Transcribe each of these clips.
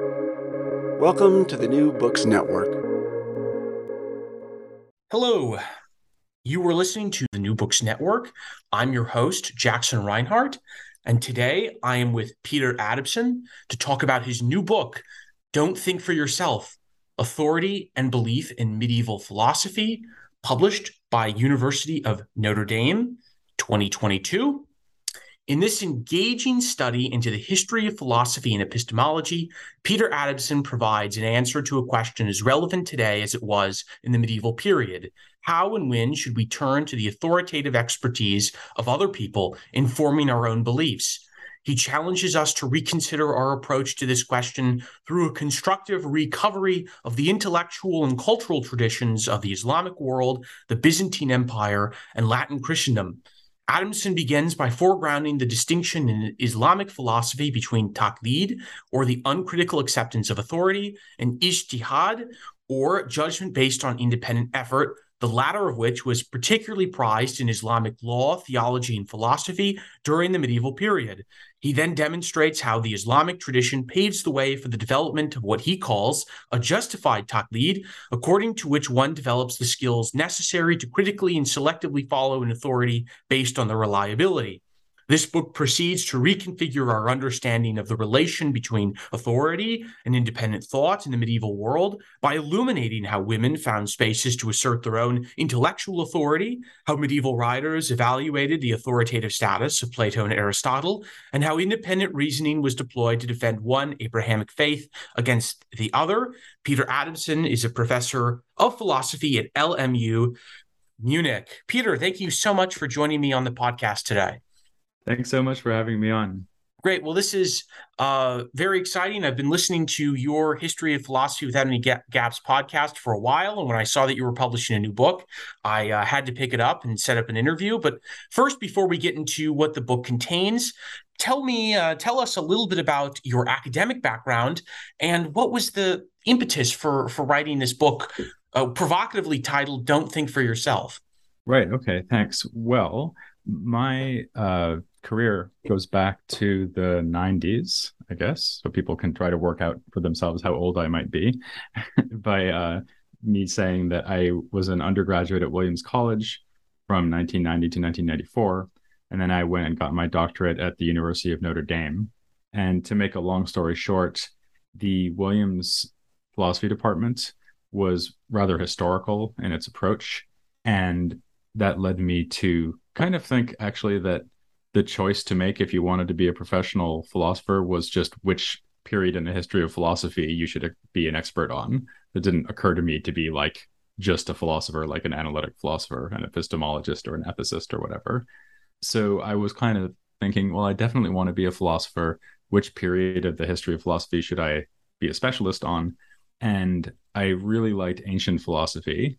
Welcome to the New Books Network. Hello. You were listening to the New Books Network. I'm your host, Jackson Reinhardt. and today I am with Peter Adamson to talk about his new book, Don't Think for Yourself Authority and Belief in Medieval Philosophy, published by University of Notre Dame, 2022. In this engaging study into the history of philosophy and epistemology, Peter Adamson provides an answer to a question as relevant today as it was in the medieval period. How and when should we turn to the authoritative expertise of other people in forming our own beliefs? He challenges us to reconsider our approach to this question through a constructive recovery of the intellectual and cultural traditions of the Islamic world, the Byzantine Empire, and Latin Christendom. Adamson begins by foregrounding the distinction in Islamic philosophy between taqlid, or the uncritical acceptance of authority, and ijtihad, or judgment based on independent effort, the latter of which was particularly prized in Islamic law, theology, and philosophy during the medieval period. He then demonstrates how the Islamic tradition paves the way for the development of what he calls a justified taqlid, according to which one develops the skills necessary to critically and selectively follow an authority based on the reliability. This book proceeds to reconfigure our understanding of the relation between authority and independent thought in the medieval world by illuminating how women found spaces to assert their own intellectual authority, how medieval writers evaluated the authoritative status of Plato and Aristotle, and how independent reasoning was deployed to defend one Abrahamic faith against the other. Peter Adamson is a professor of philosophy at LMU Munich. Peter, thank you so much for joining me on the podcast today. Thanks so much for having me on. Great. Well, this is uh, very exciting. I've been listening to your History of Philosophy Without Any Gaps podcast for a while. And when I saw that you were publishing a new book, I uh, had to pick it up and set up an interview. But first, before we get into what the book contains, tell me, uh, tell us a little bit about your academic background and what was the impetus for, for writing this book, uh, provocatively titled Don't Think for Yourself. Right. Okay. Thanks. Well, my uh, career goes back to the 90s, I guess. So people can try to work out for themselves how old I might be by uh, me saying that I was an undergraduate at Williams College from 1990 to 1994. And then I went and got my doctorate at the University of Notre Dame. And to make a long story short, the Williams philosophy department was rather historical in its approach. And that led me to kind of think actually that the choice to make if you wanted to be a professional philosopher was just which period in the history of philosophy you should uh, be an expert on. It didn't occur to me to be like just a philosopher, like an analytic philosopher, an epistemologist, or an ethicist, or whatever. So I was kind of thinking, well, I definitely want to be a philosopher. Which period of the history of philosophy should I be a specialist on? And I really liked ancient philosophy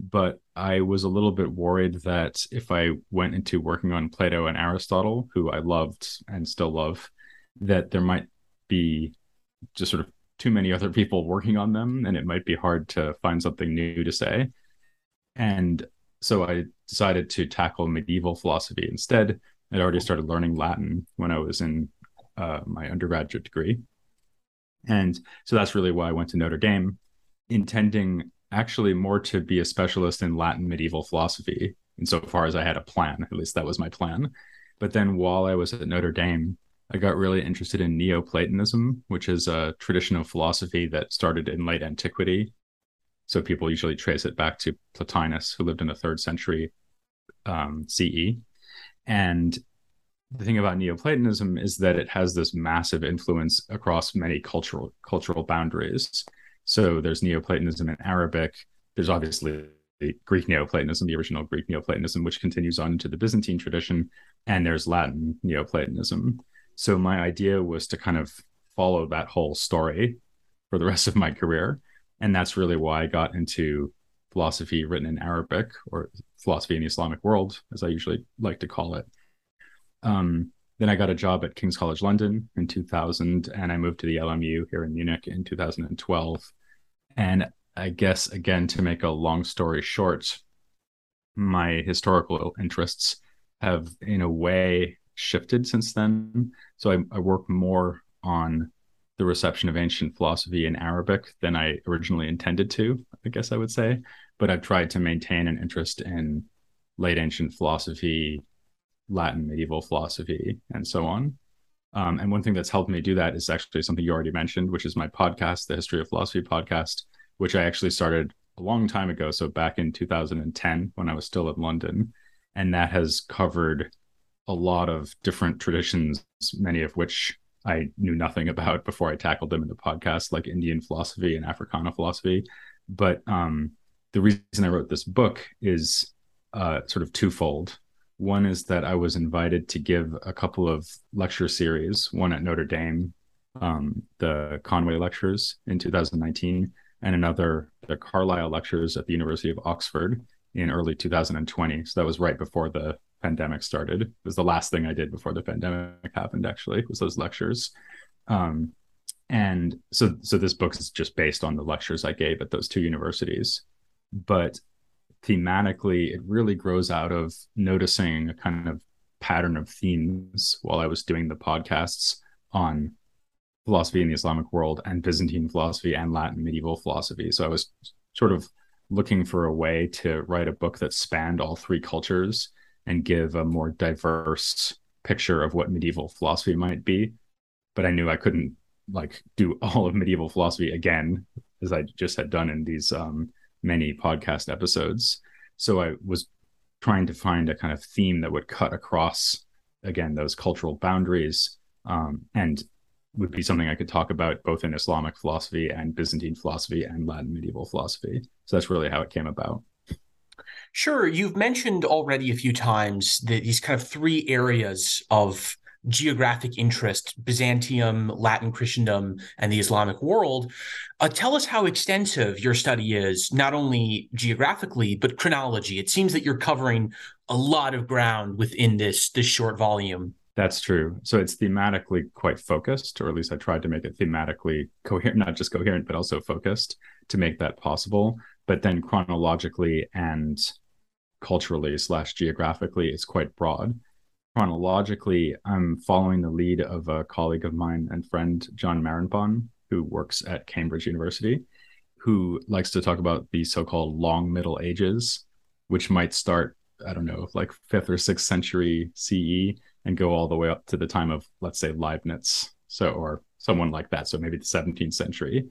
but I was a little bit worried that if I went into working on Plato and Aristotle, who I loved and still love, that there might be just sort of too many other people working on them and it might be hard to find something new to say. And so I decided to tackle medieval philosophy instead. I'd already started learning Latin when I was in uh, my undergraduate degree. And so that's really why I went to Notre Dame, intending actually more to be a specialist in Latin medieval philosophy, insofar as I had a plan. At least that was my plan. But then while I was at Notre Dame, I got really interested in Neoplatonism, which is a tradition of philosophy that started in late antiquity. So people usually trace it back to Plotinus, who lived in the third century um, CE. And the thing about Neoplatonism is that it has this massive influence across many cultural cultural boundaries. So there's Neoplatonism in Arabic. There's obviously Greek Neoplatonism, the original Greek Neoplatonism, which continues on into the Byzantine tradition, and there's Latin Neoplatonism. So my idea was to kind of follow that whole story for the rest of my career. And that's really why I got into philosophy written in Arabic or philosophy in the Islamic world, as I usually like to call it. Um, then I got a job at King's College London in 2000, and I moved to the LMU here in Munich in 2012. And I guess, again, to make a long story short, my historical interests have, in a way, shifted since then. So I, I work more on the reception of ancient philosophy in Arabic than I originally intended to, I guess I would say. But I've tried to maintain an interest in late ancient philosophy, Latin medieval philosophy, and so on. Um, and one thing that's helped me do that is actually something you already mentioned, which is my podcast, the History of Philosophy podcast, which I actually started a long time ago. So back in 2010, when I was still in London. And that has covered a lot of different traditions, many of which I knew nothing about before I tackled them in the podcast, like Indian philosophy and Africana philosophy. But um, the reason I wrote this book is uh, sort of twofold. One is that I was invited to give a couple of lecture series, one at Notre Dame, um, the Conway lectures in 2019, and another, the Carlyle lectures at the University of Oxford in early 2020. So that was right before the pandemic started. It was the last thing I did before the pandemic happened. Actually, was those lectures. Um, and so, so this book is just based on the lectures I gave at those two universities, but thematically, it really grows out of noticing a kind of pattern of themes while I was doing the podcasts on philosophy in the Islamic world and Byzantine philosophy and Latin medieval philosophy. So I was sort of looking for a way to write a book that spanned all three cultures and give a more diverse picture of what medieval philosophy might be. But I knew I couldn't like do all of medieval philosophy again, as I just had done in these um, many podcast episodes. So I was trying to find a kind of theme that would cut across again those cultural boundaries um, and would be something I could talk about both in Islamic philosophy and Byzantine philosophy and Latin medieval philosophy. So that's really how it came about. Sure. You've mentioned already a few times that these kind of three areas of geographic interest Byzantium, Latin Christendom, and the Islamic world. Uh, tell us how extensive your study is, not only geographically, but chronology. It seems that you're covering a lot of ground within this, this short volume. That's true. So it's thematically quite focused, or at least I tried to make it thematically coherent, not just coherent, but also focused to make that possible. But then chronologically and culturally slash geographically, it's quite broad. Chronologically, I'm following the lead of a colleague of mine and friend, John Marenbon, who works at Cambridge University, who likes to talk about the so-called long Middle Ages, which might start, I don't know, like fifth or sixth century CE and go all the way up to the time of let's say Leibniz so or someone like that so maybe the 17th century.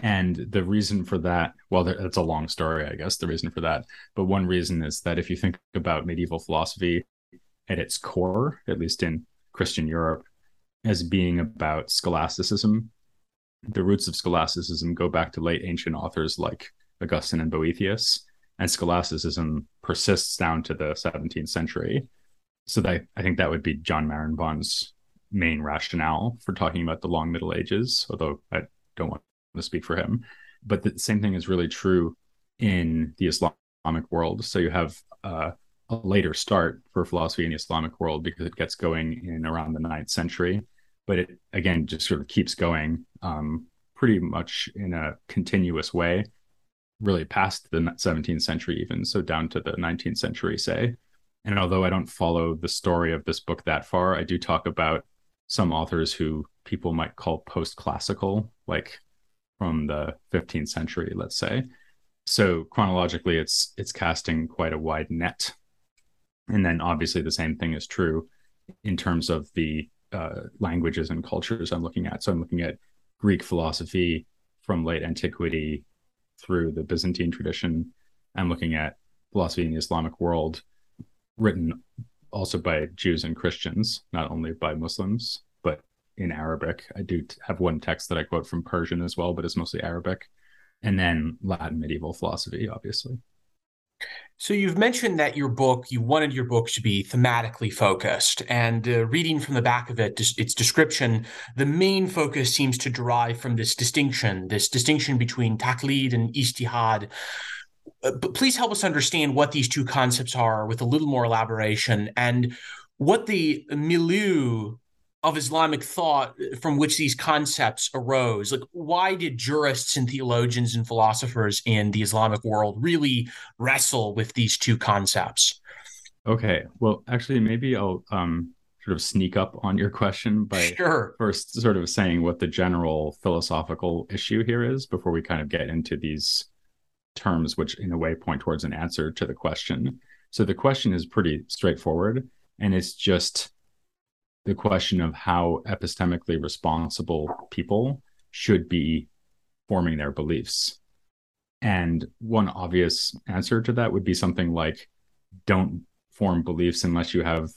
And the reason for that well that's a long story I guess the reason for that but one reason is that if you think about medieval philosophy at its core at least in Christian Europe as being about scholasticism the roots of scholasticism go back to late ancient authors like Augustine and Boethius and scholasticism persists down to the 17th century so that, I think that would be John Marenbon's main rationale for talking about the long Middle Ages, although I don't want to speak for him. But the same thing is really true in the Islamic world. So you have uh, a later start for philosophy in the Islamic world because it gets going in around the ninth century. But it, again, just sort of keeps going um, pretty much in a continuous way, really past the 17th century, even. So down to the 19th century, say. And although I don't follow the story of this book that far, I do talk about some authors who people might call post classical, like from the 15th century, let's say. So chronologically, it's it's casting quite a wide net. And then obviously the same thing is true in terms of the uh, languages and cultures I'm looking at. So I'm looking at Greek philosophy from late antiquity through the Byzantine tradition. I'm looking at philosophy in the Islamic world written also by Jews and Christians, not only by Muslims, but in Arabic. I do have one text that I quote from Persian as well, but it's mostly Arabic. And then Latin medieval philosophy, obviously. So you've mentioned that your book, you wanted your book to be thematically focused, and uh, reading from the back of it, its description, the main focus seems to derive from this distinction, this distinction between taqlid and ijtihad, uh, but please help us understand what these two concepts are with a little more elaboration and what the milieu of Islamic thought from which these concepts arose. Like, why did jurists and theologians and philosophers in the Islamic world really wrestle with these two concepts? Okay. Well, actually, maybe I'll um, sort of sneak up on your question by sure. first sort of saying what the general philosophical issue here is before we kind of get into these terms, which in a way point towards an answer to the question. So the question is pretty straightforward, and it's just the question of how epistemically responsible people should be forming their beliefs. And one obvious answer to that would be something like don't form beliefs unless you have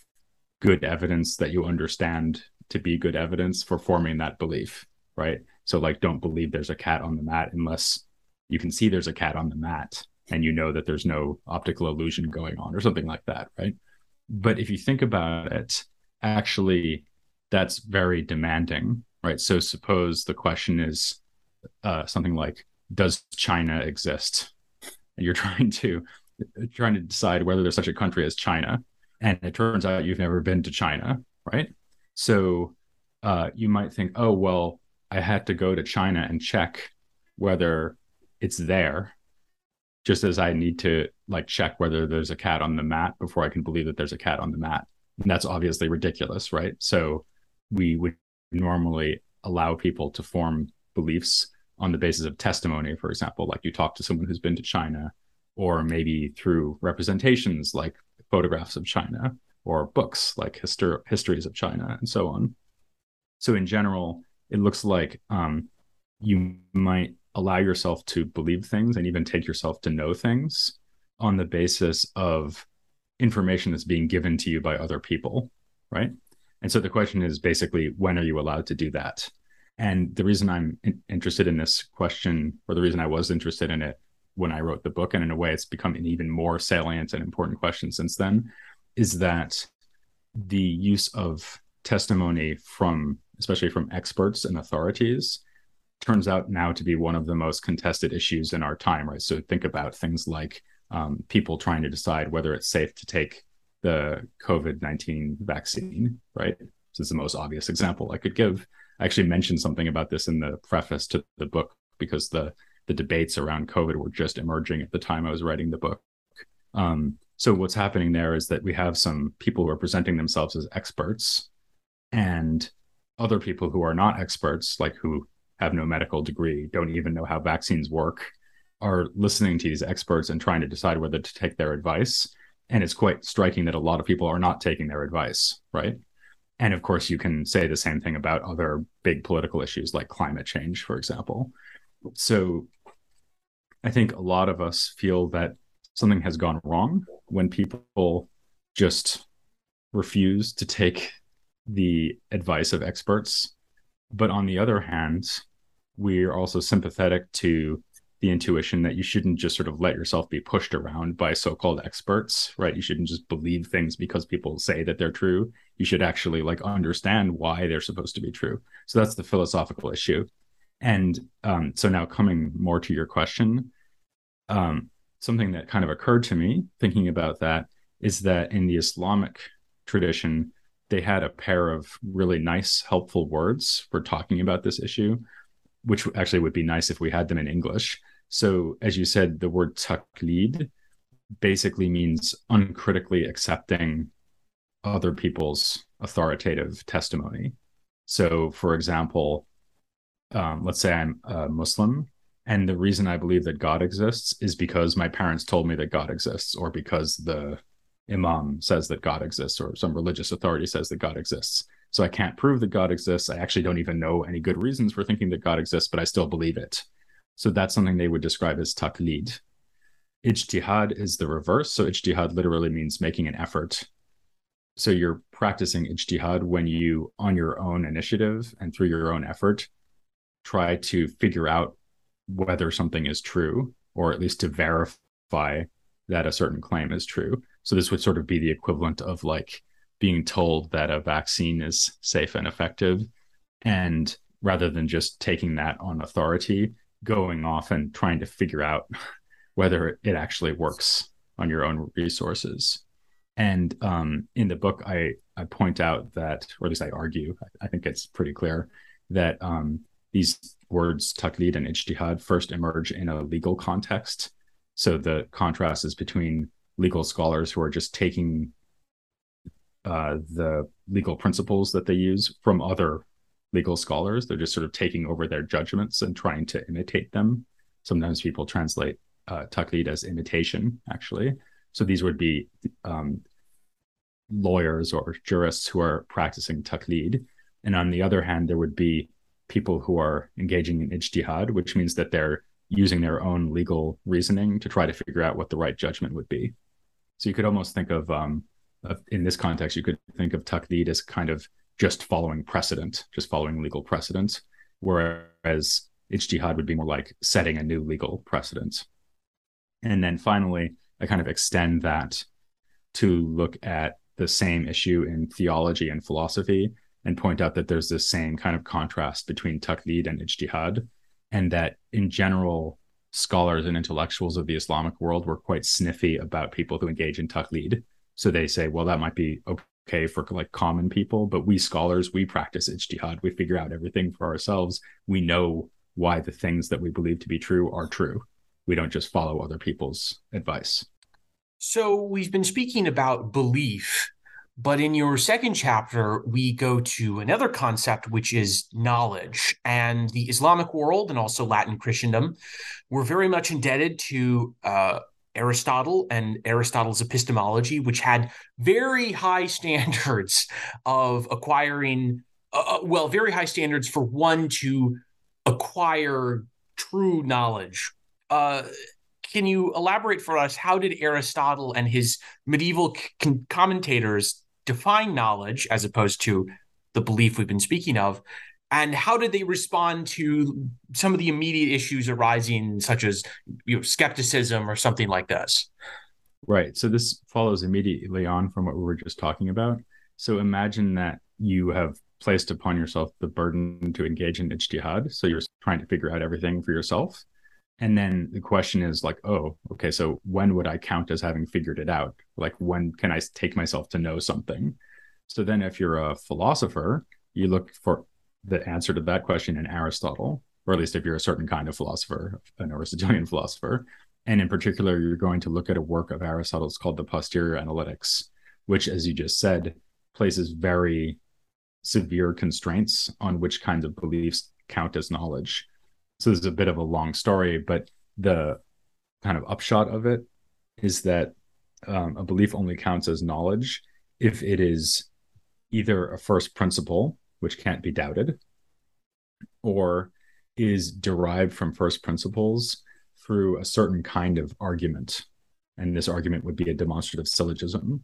good evidence that you understand to be good evidence for forming that belief, right? So, like, don't believe there's a cat on the mat unless you can see there's a cat on the mat and you know that there's no optical illusion going on or something like that, right? But if you think about it, actually, that's very demanding, right? So, suppose the question is uh, something like, does China exist? And you're trying to trying to decide whether there's such a country as China, and it turns out you've never been to China, right? So uh, you might think, oh well, I had to go to China and check whether it's there, just as I need to like check whether there's a cat on the mat before I can believe that there's a cat on the mat. And that's obviously ridiculous, right? So we would normally allow people to form beliefs on the basis of testimony, for example, like you talk to someone who's been to China, or maybe through representations like photographs of China or books like histor- histories of China and so on. So, in general, it looks like um, you might allow yourself to believe things and even take yourself to know things on the basis of information that's being given to you by other people, right? And so the question is basically, when are you allowed to do that? And the reason I'm in- interested in this question, or the reason I was interested in it when I wrote the book, and in a way it's become an even more salient and important question since then, is that the use of testimony from, especially from experts and authorities, turns out now to be one of the most contested issues in our time, right? So think about things like um, people trying to decide whether it's safe to take the COVID 19 vaccine, right? This is the most obvious example I could give. I actually mentioned something about this in the preface to the book because the the debates around COVID were just emerging at the time I was writing the book. Um, so what's happening there is that we have some people who are presenting themselves as experts, and other people who are not experts, like who have no medical degree, don't even know how vaccines work, are listening to these experts and trying to decide whether to take their advice. And it's quite striking that a lot of people are not taking their advice, right? And of course, you can say the same thing about other big political issues like climate change, for example. So I think a lot of us feel that something has gone wrong when people just refuse to take the advice of experts. But on the other hand, we're also sympathetic to the intuition that you shouldn't just sort of let yourself be pushed around by so-called experts right? You shouldn't just believe things because people say that they're true. You should actually like understand why they're supposed to be true. So that's the philosophical issue. And um, so now coming more to your question um, something that kind of occurred to me thinking about that is that in the islamic tradition they had a pair of really nice helpful words for talking about this issue which actually would be nice if we had them in english so, as you said, the word taqlid basically means uncritically accepting other people's authoritative testimony. So, for example, um, let's say I'm a Muslim, and the reason I believe that God exists is because my parents told me that God exists, or because the imam says that God exists, or some religious authority says that God exists. So I can't prove that God exists. I actually don't even know any good reasons for thinking that God exists, but I still believe it. So that's something they would describe as taqlid. Ijtihad is the reverse. So ijtihad literally means making an effort. So you're practicing ijtihad when you, on your own initiative and through your own effort, try to figure out whether something is true, or at least to verify that a certain claim is true. So this would sort of be the equivalent of like being told that a vaccine is safe and effective. And rather than just taking that on authority, going off and trying to figure out whether it actually works on your own resources. And um, in the book, I, I point out that, or at least I argue, I, I think it's pretty clear that um, these words, taqlid and ijtihad, first emerge in a legal context. So the contrast is between legal scholars who are just taking uh, the legal principles that they use from other legal scholars. They're just sort of taking over their judgments and trying to imitate them. Sometimes people translate uh, as imitation, actually. So these would be um, lawyers or jurists who are practicing taqlid. And on the other hand, there would be people who are engaging in ijtihad, which means that they're using their own legal reasoning to try to figure out what the right judgment would be. So you could almost think of, um, of in this context, you could think of taqlid as kind of just following precedent, just following legal precedent, whereas ijtihad would be more like setting a new legal precedent. And then finally, I kind of extend that to look at the same issue in theology and philosophy and point out that there's this same kind of contrast between taqlid and ijtihad, and that in general, scholars and intellectuals of the Islamic world were quite sniffy about people who engage in taqlid. So they say, well, that might be okay for like common people, but we scholars, we practice ijtihad. We figure out everything for ourselves. We know why the things that we believe to be true are true. We don't just follow other people's advice. So we've been speaking about belief, but in your second chapter, we go to another concept, which is knowledge. And the Islamic world and also Latin Christendom were very much indebted to uh, Aristotle and Aristotle's epistemology, which had very high standards of acquiring, uh, uh well, very high standards for one to acquire true knowledge. Uh, can you elaborate for us how did Aristotle and his medieval c- commentators define knowledge as opposed to the belief we've been speaking of? And how did they respond to some of the immediate issues arising, such as you know, skepticism or something like this? Right. So this follows immediately on from what we were just talking about. So imagine that you have placed upon yourself the burden to engage in ijtihad. So you're trying to figure out everything for yourself. And then the question is like, oh, okay, so when would I count as having figured it out? Like, when can I take myself to know something? So then, if you're a philosopher, you look for the answer to that question in Aristotle, or at least if you're a certain kind of philosopher, an Aristotelian philosopher. And in particular, you're going to look at a work of Aristotle's called the Posterior Analytics, which, as you just said, places very severe constraints on which kinds of beliefs count as knowledge. So this is a bit of a long story, but the kind of upshot of it is that um, a belief only counts as knowledge if it is either a first principle, which can't be doubted, or is derived from first principles through a certain kind of argument. And this argument would be a demonstrative syllogism.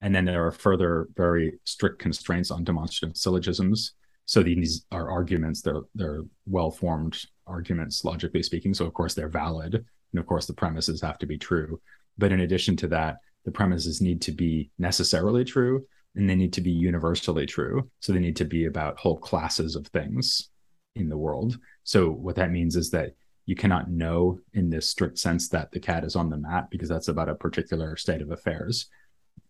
And then there are further very strict constraints on demonstrative syllogisms. So these are arguments, they're, they're well formed arguments, logically speaking. So, of course, they're valid. And of course, the premises have to be true. But in addition to that, the premises need to be necessarily true and they need to be universally true. So, they need to be about whole classes of things in the world. So, what that means is that you cannot know in this strict sense that the cat is on the mat because that's about a particular state of affairs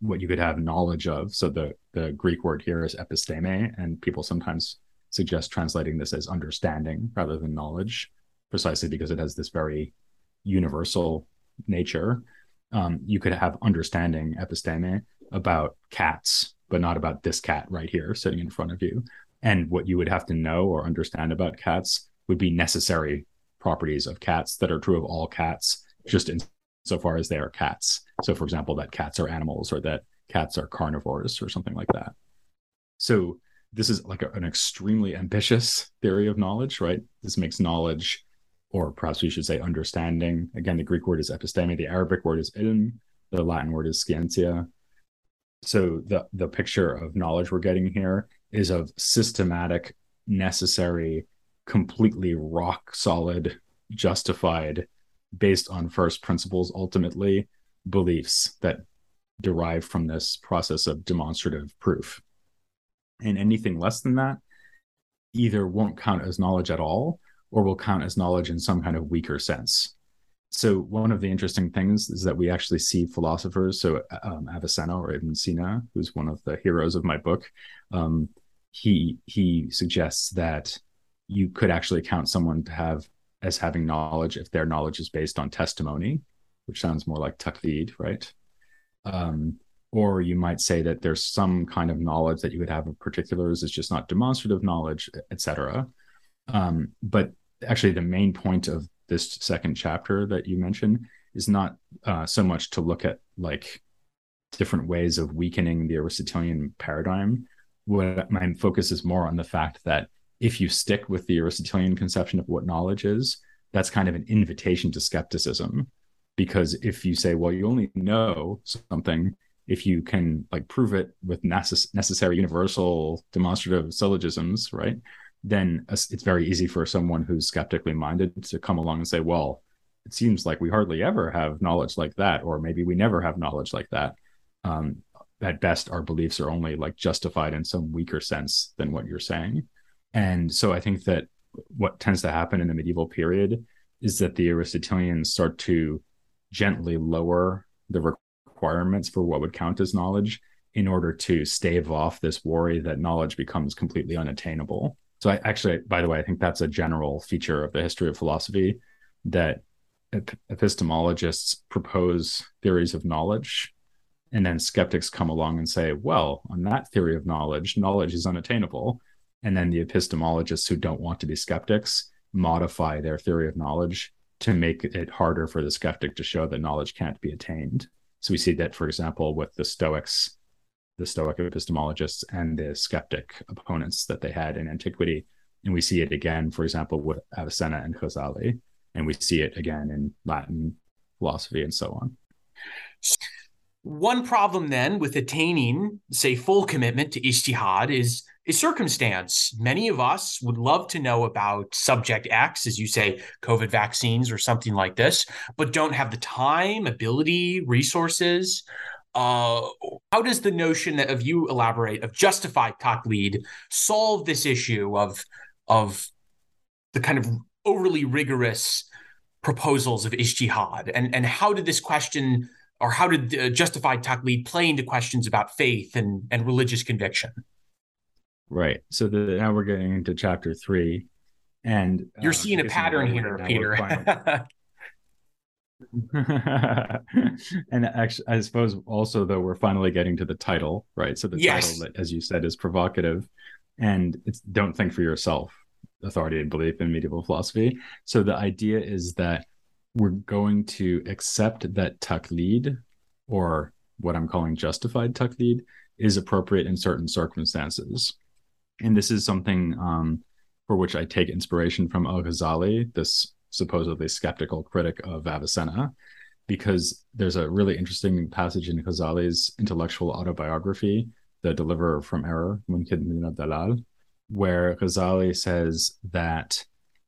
what you could have knowledge of so the the greek word here is episteme and people sometimes suggest translating this as understanding rather than knowledge, precisely because it has this very universal nature. Um, you could have understanding episteme about cats, but not about this cat right here sitting in front of you. And what you would have to know or understand about cats would be necessary properties of cats that are true of all cats, just in so far as they are cats. So, for example, that cats are animals or that cats are carnivores or something like that. So, this is like a, an extremely ambitious theory of knowledge, right? This makes knowledge, or perhaps we should say understanding. Again, the Greek word is episteme, the Arabic word is ilm, the Latin word is scientia. So the the picture of knowledge we're getting here is of systematic, necessary, completely rock solid, justified, based on first principles, ultimately beliefs that derive from this process of demonstrative proof and anything less than that either won't count as knowledge at all or will count as knowledge in some kind of weaker sense. So one of the interesting things is that we actually see philosophers. So um, Avicenna or Ibn Sina, who's one of the heroes of my book, um, he he suggests that you could actually count someone to have as having knowledge if their knowledge is based on testimony, which sounds more like taqlid, right? Um, or you might say that there's some kind of knowledge that you would have of particulars it's just not demonstrative knowledge etc um, but actually the main point of this second chapter that you mentioned is not uh, so much to look at like different ways of weakening the aristotelian paradigm. What my focus is more on the fact that if you stick with the aristotelian conception of what knowledge is that's kind of an invitation to skepticism. Because if you say well you only know something if you can like prove it with necess- necessary universal demonstrative syllogisms right then it's very easy for someone who's skeptically minded to come along and say well it seems like we hardly ever have knowledge like that or maybe we never have knowledge like that um, at best our beliefs are only like justified in some weaker sense than what you're saying and so i think that what tends to happen in the medieval period is that the aristotelians start to gently lower the requirements for what would count as knowledge in order to stave off this worry that knowledge becomes completely unattainable. So I actually, by the way, I think that's a general feature of the history of philosophy that epistemologists propose theories of knowledge and then skeptics come along and say, well, on that theory of knowledge, knowledge is unattainable. And then the epistemologists who don't want to be skeptics modify their theory of knowledge to make it harder for the skeptic to show that knowledge can't be attained. So we see that, for example, with the Stoics, the Stoic epistemologists and the skeptic opponents that they had in antiquity. And we see it again, for example, with Avicenna and Ghazali. And we see it again in Latin philosophy and so on. One problem then with attaining, say, full commitment to ijtihad is is circumstance. Many of us would love to know about subject X, as you say, COVID vaccines or something like this, but don't have the time, ability, resources. Uh, how does the notion of you elaborate of justified taqlid solve this issue of of the kind of overly rigorous proposals of ijtihad and and how did this question or how did uh, justified taqlid play into questions about faith and and religious conviction Right. So the, now we're getting into chapter three, and you're uh, seeing a pattern here, Peter. and actually, I suppose also though we're finally getting to the title, right? So the yes. title, as you said, is provocative, and it's "Don't think for yourself." Authority and belief in medieval philosophy. So the idea is that we're going to accept that taqlid, or what I'm calling justified taqlid, is appropriate in certain circumstances and this is something um, for which I take inspiration from Al Ghazali, this supposedly skeptical critic of Avicenna, because there's a really interesting passage in Ghazali's intellectual autobiography, The Deliverer from Error, Munkid Dalal, where Ghazali says that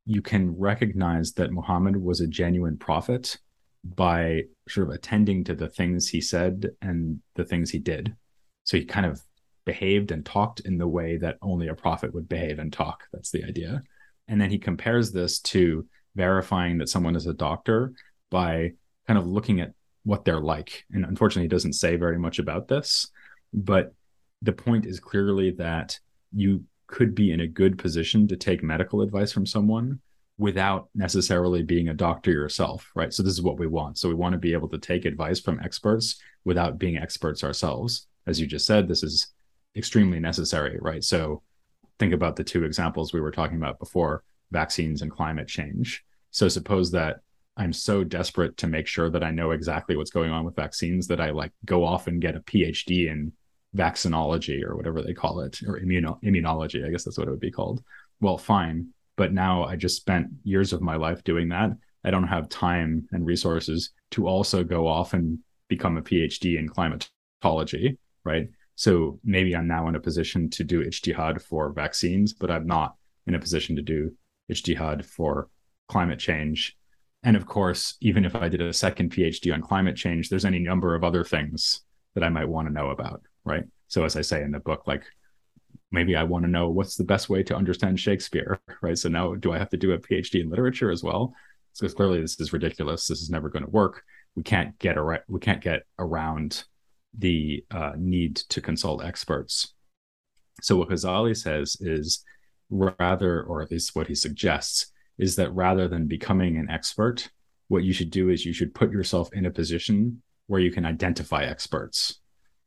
you can recognize that Muhammad was a genuine prophet by sort of attending to the things he said and the things he did. So he kind of behaved and talked in the way that only a prophet would behave and talk. That's the idea. And then he compares this to verifying that someone is a doctor by kind of looking at what they're like. And unfortunately, he doesn't say very much about this, but the point is clearly that you could be in a good position to take medical advice from someone without necessarily being a doctor yourself, right? So this is what we want. So we want to be able to take advice from experts without being experts ourselves. As you just said, this is extremely necessary, right? So think about the two examples we were talking about before vaccines and climate change. So suppose that I'm so desperate to make sure that I know exactly what's going on with vaccines that I like go off and get a PhD in vaccinology or whatever they call it, or immuno- immunology. I guess that's what it would be called. Well, fine. But now I just spent years of my life doing that. I don't have time and resources to also go off and become a PhD in climatology, right? So maybe I'm now in a position to do ijtihad for vaccines, but I'm not in a position to do ijtihad for climate change. And of course, even if I did a second PhD on climate change, there's any number of other things that I might want to know about, right? So as I say in the book, like maybe I want to know what's the best way to understand Shakespeare, right? So now do I have to do a PhD in literature as well? Because clearly this is ridiculous. This is never going to work. We can't get around. We can't get around the uh, need to consult experts. So, what Ghazali says is rather, or at least what he suggests, is that rather than becoming an expert, what you should do is you should put yourself in a position where you can identify experts.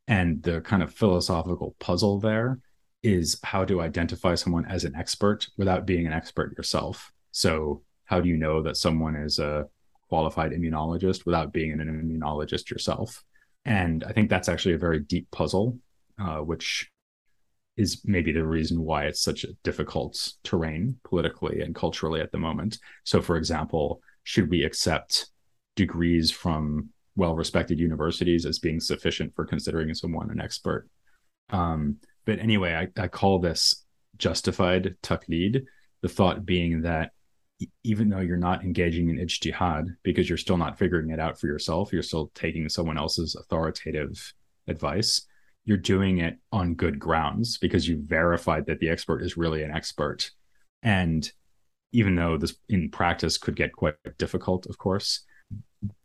And the kind of philosophical puzzle there is how to identify someone as an expert without being an expert yourself. So, how do you know that someone is a qualified immunologist without being an immunologist yourself? And I think that's actually a very deep puzzle, uh, which is maybe the reason why it's such a difficult terrain politically and culturally at the moment. So, for example, should we accept degrees from well respected universities as being sufficient for considering someone an expert? Um, but anyway, I, I call this justified taqlid, the thought being that even though you're not engaging in ijtihad because you're still not figuring it out for yourself, you're still taking someone else's authoritative advice you're doing it on good grounds because you verified that the expert is really an expert. And even though this in practice could get quite difficult, of course,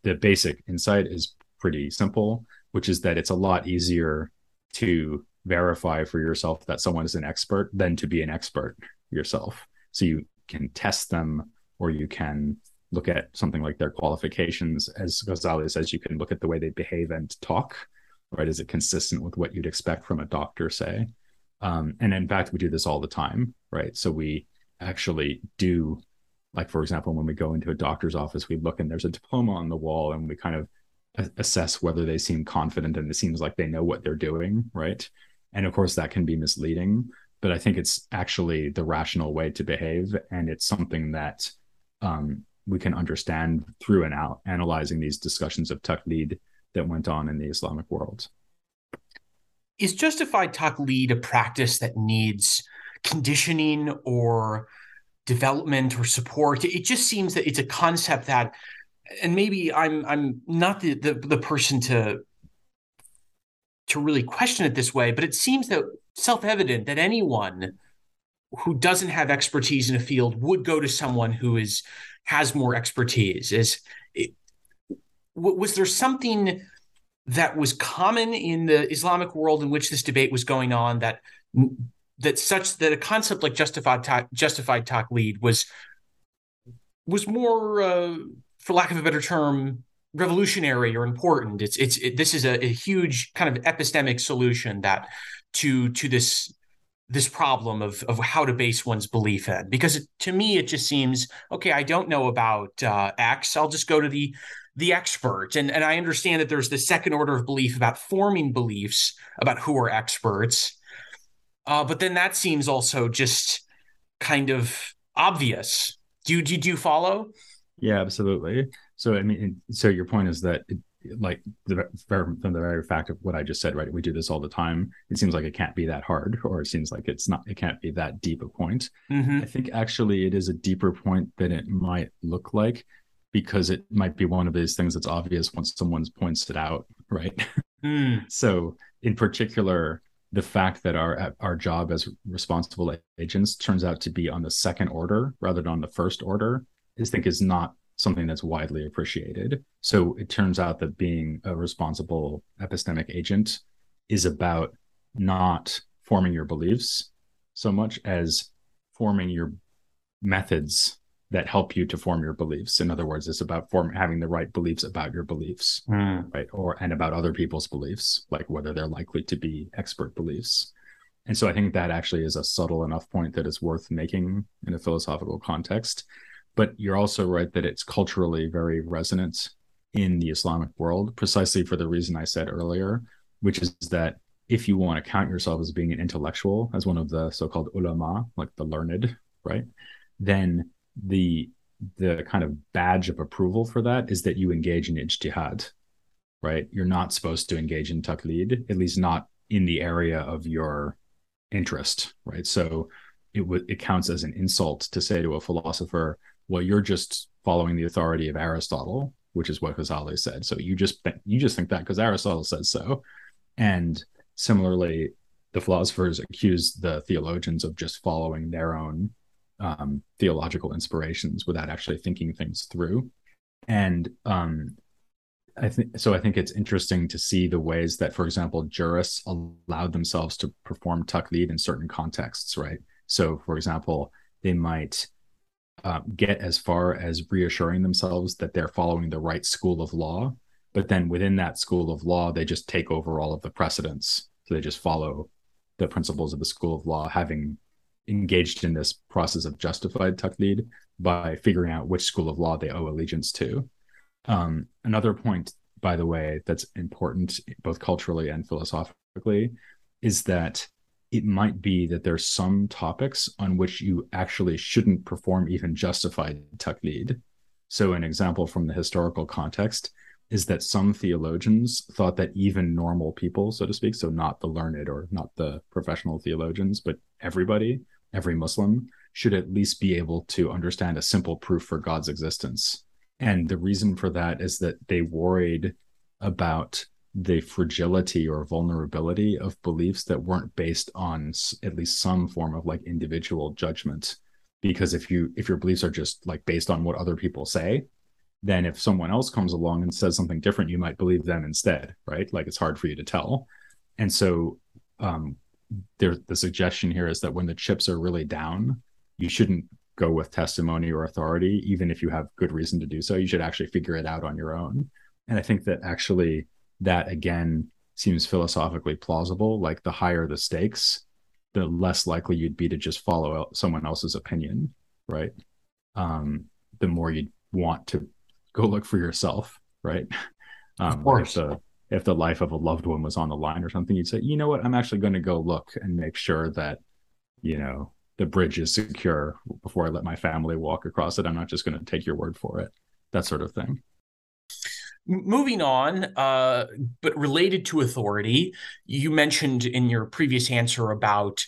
the basic insight is pretty simple, which is that it's a lot easier to verify for yourself that someone is an expert than to be an expert yourself. So you can test them or you can look at something like their qualifications. As Ghazali says, you can look at the way they behave and talk right? Is it consistent with what you'd expect from a doctor, say? Um, and in fact, we do this all the time, right? So we actually do, like, for example, when we go into a doctor's office, we look and there's a diploma on the wall and we kind of assess whether they seem confident and it seems like they know what they're doing, right? And of course, that can be misleading, but I think it's actually the rational way to behave. And it's something that um, we can understand through and out analyzing these discussions of taqlid that went on in the Islamic world. Is justified taqlid a practice that needs conditioning or development or support? It just seems that it's a concept that, and maybe I'm I'm not the the, the person to to really question it this way, but it seems that self-evident that anyone who doesn't have expertise in a field would go to someone who is has more expertise. Is was there something that was common in the Islamic world in which this debate was going on that that such that a concept like justified ta- justified taqlid was was more, uh, for lack of a better term, revolutionary or important. It's it's it, this is a, a, huge kind of epistemic solution that to to this this problem of of how to base one's belief in. Because it, to me, it just seems okay. I don't know about uh, X. I'll just go to the the expert. And, and I understand that there's the second order of belief about forming beliefs about who are experts. Uh, but then that seems also just kind of obvious. Do you, do you, do you follow? Yeah, absolutely. So, I mean, so your point is that it, like the from the very fact of what I just said, right? We do this all the time. It seems like it can't be that hard, or it seems like it's not. It can't be that deep a point. Mm-hmm. I think actually it is a deeper point than it might look like, because it might be one of these things that's obvious once someone's points it out, right? Mm. so, in particular, the fact that our our job as responsible agents turns out to be on the second order rather than on the first order, I think is not something that's widely appreciated. So it turns out that being a responsible epistemic agent is about not forming your beliefs so much as forming your methods that help you to form your beliefs. In other words, it's about form having the right beliefs about your beliefs, mm. right? Or and about other people's beliefs, like whether they're likely to be expert beliefs. And so I think that actually is a subtle enough point that is worth making in a philosophical context. But you're also right that it's culturally very resonant in the Islamic world, precisely for the reason I said earlier, which is that if you want to count yourself as being an intellectual, as one of the so-called ulama, like the learned, right? Then the the kind of badge of approval for that is that you engage in ijtihad, right? You're not supposed to engage in taqlid, at least not in the area of your interest, right? So it it counts as an insult to say to a philosopher, well, you're just following the authority of Aristotle, which is what Ghazali said. So you just you just think that because Aristotle says so. And similarly, the philosophers accuse the theologians of just following their own um, theological inspirations without actually thinking things through. And um, I think so. I think it's interesting to see the ways that, for example, jurists allowed themselves to perform taqlid in certain contexts, right? So, for example, they might uh, get as far as reassuring themselves that they're following the right school of law but then within that school of law, they just take over all of the precedents. So they just follow the principles of the school of law, having engaged in this process of justified taqlid by figuring out which school of law they owe allegiance to. Um, another point, by the way, that's important both culturally and philosophically is that it might be that there's some topics on which you actually shouldn't perform even justified taqlid. So, an example from the historical context is that some theologians thought that even normal people, so to speak, so not the learned or not the professional theologians, but everybody, every Muslim, should at least be able to understand a simple proof for God's existence. And the reason for that is that they worried about the fragility or vulnerability of beliefs that weren't based on at least some form of like individual judgment. Because if you if your beliefs are just like based on what other people say then if someone else comes along and says something different you might believe them instead right? Like it's hard for you to tell. And so um there the suggestion here is that when the chips are really down you shouldn't go with testimony or authority even if you have good reason to do so you should actually figure it out on your own and i think that actually that again seems philosophically plausible. Like the higher the stakes, the less likely you'd be to just follow someone else's opinion, right? Um, the more you'd want to go look for yourself, right? Um, of course. If the, if the life of a loved one was on the line or something, you'd say, you know what, I'm actually going to go look and make sure that, you know, the bridge is secure before I let my family walk across it. I'm not just going to take your word for it. That sort of thing moving on, uh, but related to authority, you mentioned in your previous answer about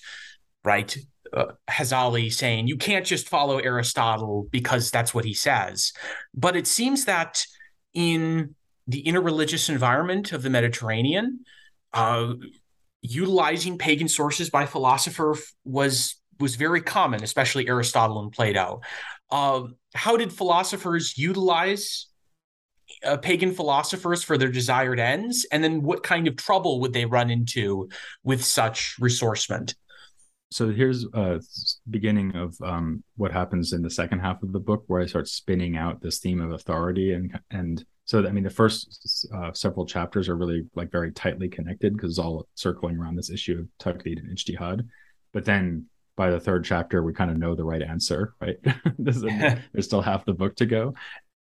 right uh, Ghazali saying you can't just follow Aristotle because that's what he says, but it seems that in the interreligious environment of the Mediterranean, uh, utilizing pagan sources by philosopher was was very common, especially Aristotle and Plato. Uh, how did philosophers utilize uh, pagan philosophers for their desired ends? And then what kind of trouble would they run into with such resourcement? So here's a beginning of um, what happens in the second half of the book, where I start spinning out this theme of authority, and and so I mean the first uh, several chapters are really like very tightly connected because it's all circling around this issue of taqlid and ijtihad, but then by the third chapter we kind of know the right answer, right? there's, a, there's still half the book to go,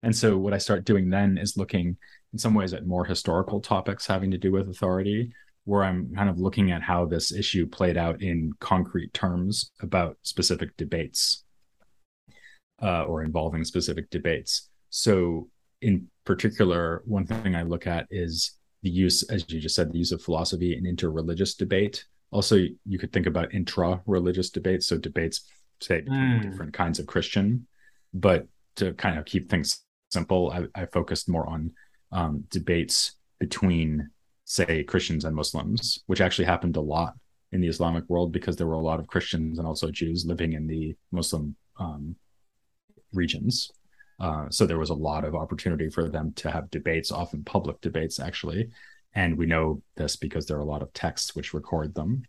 and so what I start doing then is looking in some ways at more historical topics having to do with authority, where I'm kind of looking at how this issue played out in concrete terms about specific debates uh, or involving specific debates. So, in particular, one thing I look at is the use, as you just said, the use of philosophy in interreligious debate. Also, you could think about intra-religious debates, so debates, say, between mm. different kinds of Christian. But to kind of keep things simple. I, I focused more on um, debates between, say, Christians and Muslims, which actually happened a lot in the Islamic world because there were a lot of Christians and also Jews living in the Muslim um, regions. Uh, so there was a lot of opportunity for them to have debates, often public debates, actually. And we know this because there are a lot of texts which record them.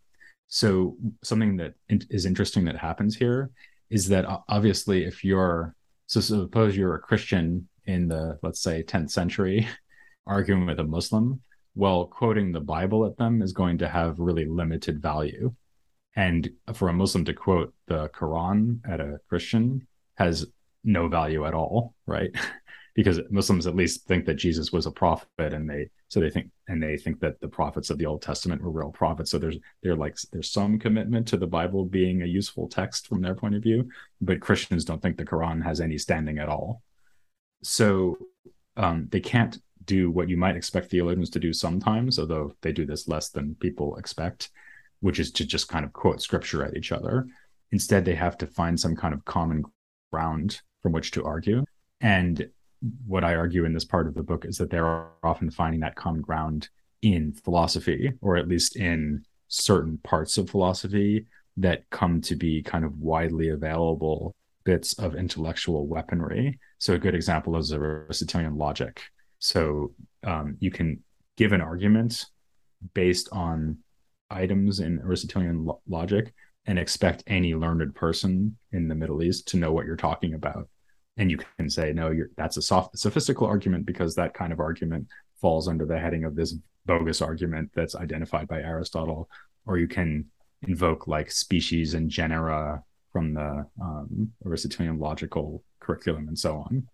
So something that is interesting that happens here is that obviously, if you're so suppose you're a Christian in the let's say 10th century arguing with a muslim well quoting the bible at them is going to have really limited value and for a muslim to quote the quran at a christian has no value at all right? Because muslims at least think that jesus was a prophet and they so they think and they think that the prophets of the old testament were real prophets. So there's they're like there's some commitment to the bible being a useful text from their point of view but christians don't think the quran has any standing at all. So um, they can't do what you might expect theologians to do sometimes, although they do this less than people expect, which is to just kind of quote scripture at each other. Instead, they have to find some kind of common ground from which to argue. And what I argue in this part of the book is that they're often finding that common ground in philosophy, or at least in certain parts of philosophy that come to be kind of widely available bits of intellectual weaponry. So a good example is Aristotelian logic. So um, you can give an argument based on items in Aristotelian lo- logic and expect any learned person in the Middle East to know what you're talking about. And you can say, no, you're that's a soft, sophistical argument because that kind of argument falls under the heading of this bogus argument that's identified by Aristotle, or you can invoke like species and genera from the um, Aristotelian logical curriculum and so on.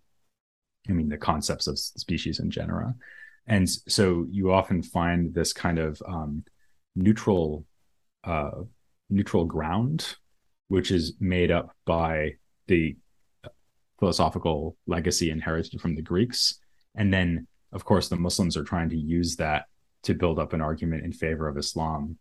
I mean, the concepts of species and genera. And so you often find this kind of um, neutral uh, neutral ground, which is made up by the philosophical legacy inherited from the Greeks. And then, of course, the Muslims are trying to use that to build up an argument in favor of Islam,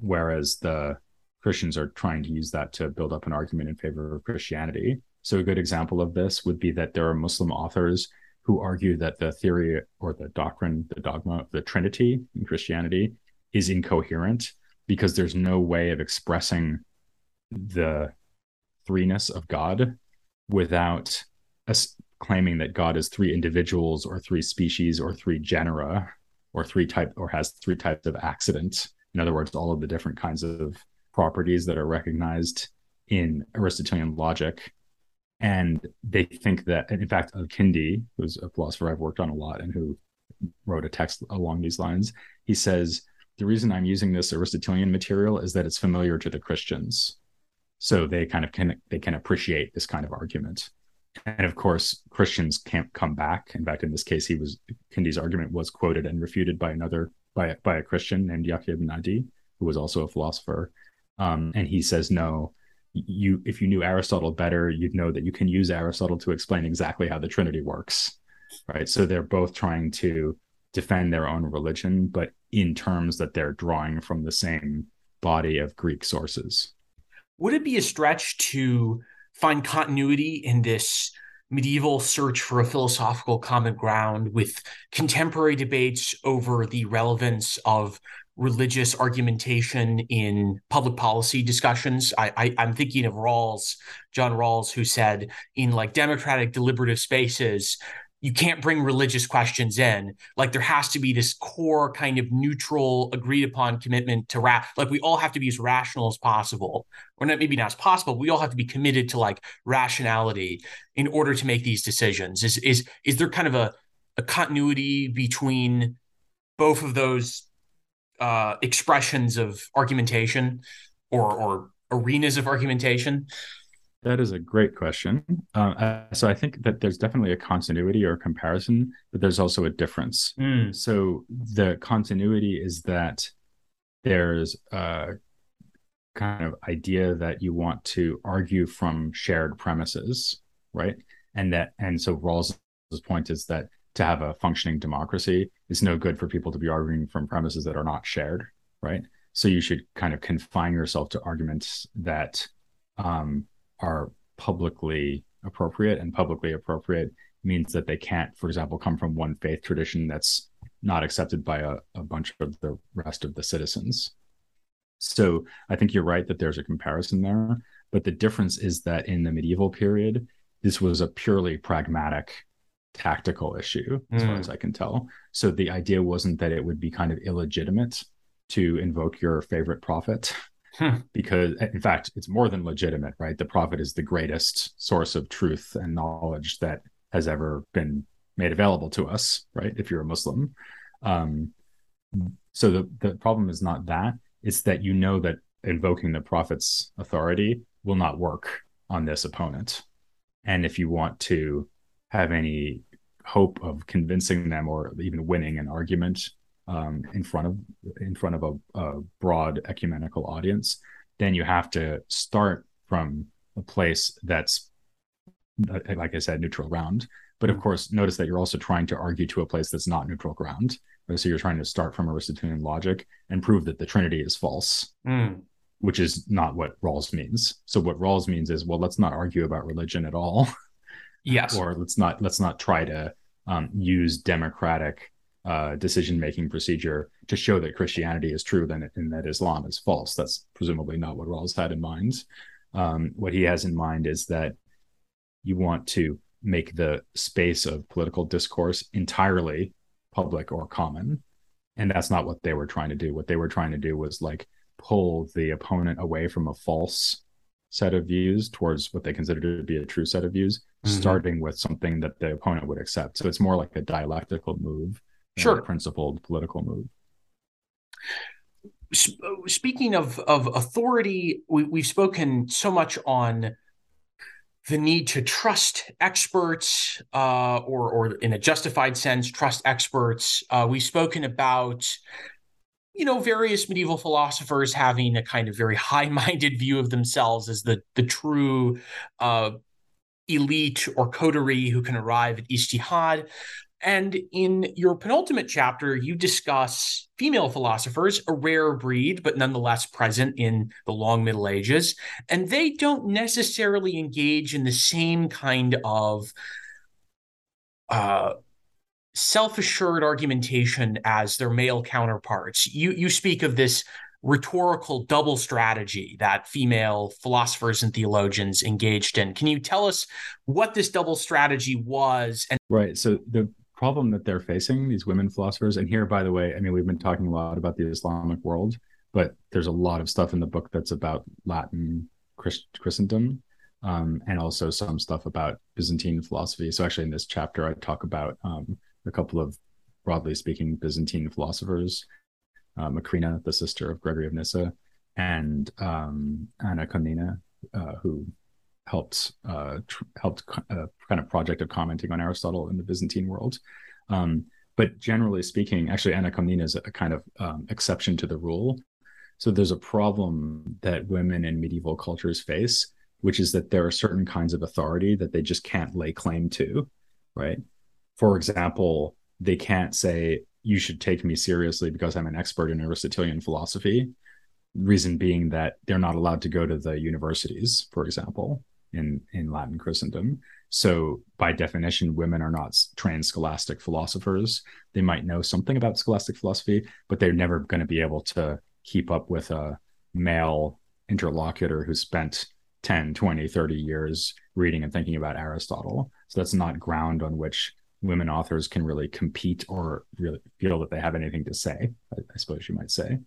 whereas the Christians are trying to use that to build up an argument in favor of Christianity. So, a good example of this would be that there are Muslim authors who argue that the theory or the doctrine, the dogma of the Trinity in Christianity is incoherent because there's no way of expressing the threeness of God without us claiming that God is three individuals or three species or three genera or three type or has three types of accident. In other words, all of the different kinds of properties that are recognized in Aristotelian logic. And they think that, in fact, Al-Kindi, who's a philosopher I've worked on a lot and who wrote a text along these lines, he says, the reason I'm using this Aristotelian material is that it's familiar to the Christians. So they kind of can they can appreciate this kind of argument. And of course, Christians can't come back. In fact, in this case, he was Kindi's argument was quoted and refuted by another by by a Christian named Yahya ibn Adi, who was also a philosopher. Um, and he says, no, you if you knew Aristotle better, you'd know that you can use Aristotle to explain exactly how the Trinity works. Right. So they're both trying to defend their own religion, but in terms that they're drawing from the same body of Greek sources. Would it be a stretch to find continuity in this medieval search for a philosophical common ground with contemporary debates over the relevance of religious argumentation in public policy discussions. I, am thinking of Rawls, John Rawls, who said in like democratic deliberative spaces, you can't bring religious questions in. Like there has to be this core kind of neutral, agreed upon commitment to ra- like we all have to be as rational as possible, or not maybe not as possible. We all have to be committed to like rationality in order to make these decisions. Is is is there kind of a a continuity between both of those uh, expressions of argumentation or or arenas of argumentation? That is a great question. Uh, so I think that there's definitely a continuity or a comparison, but there's also a difference. Mm. So the continuity is that there's a kind of idea that you want to argue from shared premises, right? And that and so Rawls's point is that to have a functioning democracy, it's no good for people to be arguing from premises that are not shared, right? So you should kind of confine yourself to arguments that um, are publicly appropriate and publicly appropriate means that they can't for example come from one faith tradition that's not accepted by a, a bunch of the rest of the citizens. So i think you're right that there's a comparison there but the difference is that in the medieval period this was a purely pragmatic tactical issue as mm. far as i can tell. So the idea wasn't that it would be kind of illegitimate to invoke your favorite prophet Hmm. because in fact it's more than legitimate right? The prophet is the greatest source of truth and knowledge that has ever been made available to us right? If you're a muslim. Um, so the, the problem is not that. It's that you know that invoking the prophet's authority will not work on this opponent. And if you want to have any hope of convincing them or even winning an argument um, in front of in front of a, a, broad ecumenical audience, then you have to start from a place that's, uh, like I said, neutral ground. But of mm. course, notice that you're also trying to argue to a place that's not neutral ground. So you're trying to start from Aristotelian logic and prove that the Trinity is false, mm. which is not what Rawls means. So what Rawls means is, well, let's not argue about religion at all. Yes. or let's not let's not try to um, use democratic uh, decision making procedure to show that Christianity is true than and that Islam is false. That's presumably not what Rawls had in mind. Um, what he has in mind is that you want to make the space of political discourse entirely public or common. And that's not what they were trying to do. What they were trying to do was like pull the opponent away from a false set of views towards what they consider to be a true set of views, mm-hmm. starting with something that the opponent would accept. So it's more like a dialectical move sure. principled political move. Speaking of of authority, we, we've spoken so much on the need to trust experts, uh, or or in a justified sense, trust experts. Uh, we've spoken about you know various medieval philosophers having a kind of very high-minded view of themselves as the the true uh, elite or coterie who can arrive at ijtihad. And in your penultimate chapter, you discuss female philosophers, a rare breed, but nonetheless present in the long Middle Ages. And they don't necessarily engage in the same kind of uh, self assured argumentation as their male counterparts. You, you speak of this rhetorical double strategy that female philosophers and theologians engaged in. Can you tell us what this double strategy was? And- right. So the problem that they're facing, these women philosophers, and here, by the way, I mean, we've been talking a lot about the Islamic world, but there's a lot of stuff in the book that's about Latin Christ- Christendom. Um, and also some stuff about Byzantine philosophy. So actually, in this chapter, I talk about um, a couple of, broadly speaking, Byzantine philosophers uh, Macrina, the sister of Gregory of Nyssa, and um, Anna Komnene, uh, who helped uh, tr- helped uh, kind of project of commenting on Aristotle in the Byzantine world. Um, but generally speaking, actually, Anna Komnene is a kind of um, exception to the rule. So there's a problem that women in medieval cultures face, which is that there are certain kinds of authority that they just can't lay claim to, right? For example, they can't say, you should take me seriously because I'm an expert in Aristotelian philosophy. Reason being that they're not allowed to go to the universities, for example, in, in Latin Christendom. So, by definition, women are not trained scholastic philosophers. They might know something about scholastic philosophy, but they're never going to be able to keep up with a male interlocutor who spent 10, 20, 30 years reading and thinking about Aristotle. So, that's not ground on which women authors can really compete or really feel that they have anything to say, I, I suppose you might say.